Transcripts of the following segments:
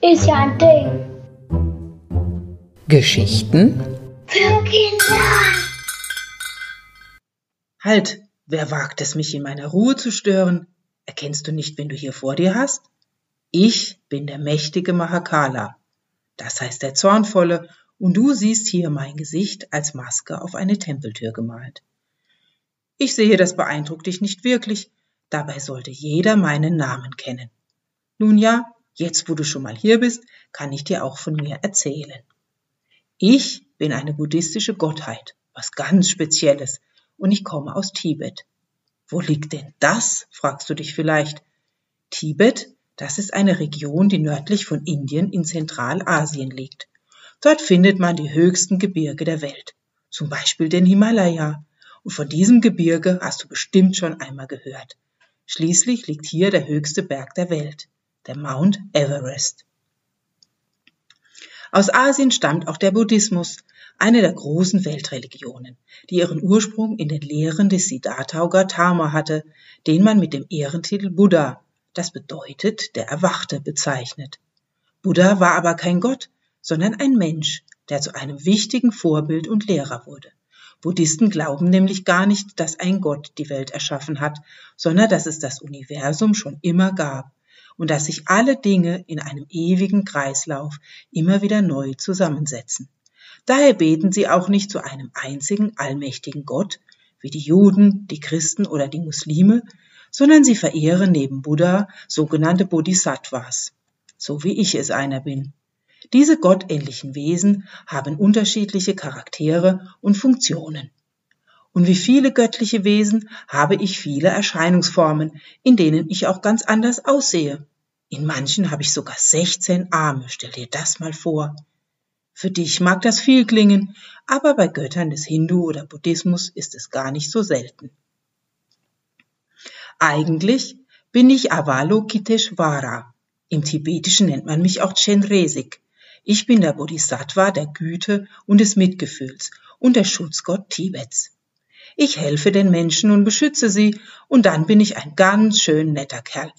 Ist ja ein Ding. Geschichten Für Kinder. Halt, wer wagt es, mich in meiner Ruhe zu stören? Erkennst du nicht, wen du hier vor dir hast? Ich bin der mächtige Mahakala. Das heißt der Zornvolle, und du siehst hier mein Gesicht als Maske auf eine Tempeltür gemalt. Ich sehe, das beeindruckt dich nicht wirklich, dabei sollte jeder meinen Namen kennen. Nun ja, jetzt wo du schon mal hier bist, kann ich dir auch von mir erzählen. Ich bin eine buddhistische Gottheit, was ganz Spezielles, und ich komme aus Tibet. Wo liegt denn das? fragst du dich vielleicht. Tibet, das ist eine Region, die nördlich von Indien in Zentralasien liegt. Dort findet man die höchsten Gebirge der Welt, zum Beispiel den Himalaya. Und von diesem Gebirge hast du bestimmt schon einmal gehört. Schließlich liegt hier der höchste Berg der Welt, der Mount Everest. Aus Asien stammt auch der Buddhismus, eine der großen Weltreligionen, die ihren Ursprung in den Lehren des Siddhartha Gautama hatte, den man mit dem Ehrentitel Buddha, das bedeutet der Erwachte, bezeichnet. Buddha war aber kein Gott, sondern ein Mensch, der zu einem wichtigen Vorbild und Lehrer wurde. Buddhisten glauben nämlich gar nicht, dass ein Gott die Welt erschaffen hat, sondern dass es das Universum schon immer gab und dass sich alle Dinge in einem ewigen Kreislauf immer wieder neu zusammensetzen. Daher beten sie auch nicht zu einem einzigen allmächtigen Gott, wie die Juden, die Christen oder die Muslime, sondern sie verehren neben Buddha sogenannte Bodhisattvas, so wie ich es einer bin. Diese gottähnlichen Wesen haben unterschiedliche Charaktere und Funktionen. Und wie viele göttliche Wesen habe ich viele Erscheinungsformen, in denen ich auch ganz anders aussehe. In manchen habe ich sogar 16 Arme, stell dir das mal vor. Für dich mag das viel klingen, aber bei Göttern des Hindu oder Buddhismus ist es gar nicht so selten. Eigentlich bin ich Avalokiteshvara. Im Tibetischen nennt man mich auch Chenresik. Ich bin der Bodhisattva der Güte und des Mitgefühls und der Schutzgott Tibets. Ich helfe den Menschen und beschütze sie, und dann bin ich ein ganz schön netter Kerl.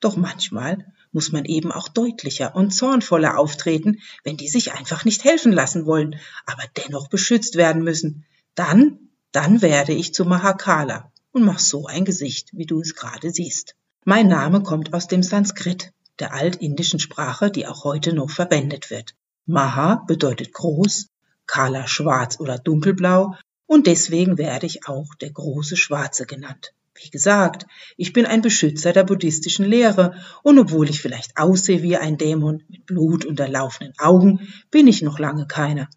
Doch manchmal muss man eben auch deutlicher und zornvoller auftreten, wenn die sich einfach nicht helfen lassen wollen, aber dennoch beschützt werden müssen. Dann, dann werde ich zu Mahakala und mach so ein Gesicht, wie du es gerade siehst. Mein Name kommt aus dem Sanskrit der altindischen Sprache, die auch heute noch verwendet wird. Maha bedeutet groß, Kala schwarz oder dunkelblau und deswegen werde ich auch der große Schwarze genannt. Wie gesagt, ich bin ein Beschützer der buddhistischen Lehre und obwohl ich vielleicht aussehe wie ein Dämon mit Blut unterlaufenden Augen, bin ich noch lange keiner.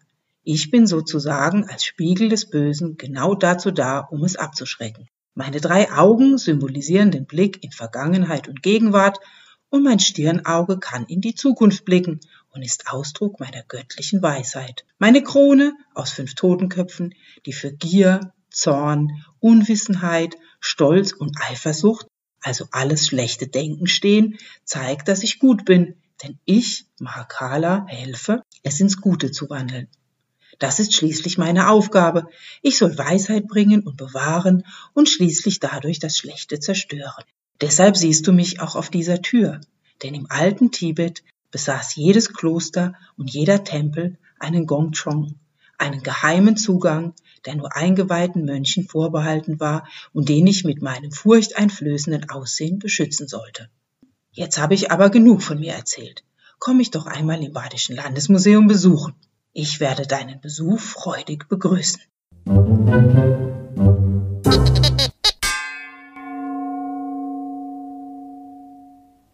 Ich bin sozusagen als Spiegel des Bösen genau dazu da, um es abzuschrecken. Meine drei Augen symbolisieren den Blick in Vergangenheit und Gegenwart und mein Stirnauge kann in die Zukunft blicken und ist Ausdruck meiner göttlichen Weisheit. Meine Krone aus fünf Totenköpfen, die für Gier, Zorn, Unwissenheit, Stolz und Eifersucht, also alles schlechte Denken stehen, zeigt, dass ich gut bin, denn ich, Mahakala, helfe, es ins Gute zu wandeln. Das ist schließlich meine Aufgabe. Ich soll Weisheit bringen und bewahren und schließlich dadurch das Schlechte zerstören. Deshalb siehst du mich auch auf dieser Tür, denn im alten Tibet besaß jedes Kloster und jeder Tempel einen Gongchong, einen geheimen Zugang, der nur eingeweihten Mönchen vorbehalten war und den ich mit meinem furchteinflößenden Aussehen beschützen sollte. Jetzt habe ich aber genug von mir erzählt. Komm ich doch einmal im Badischen Landesmuseum besuchen. Ich werde deinen Besuch freudig begrüßen.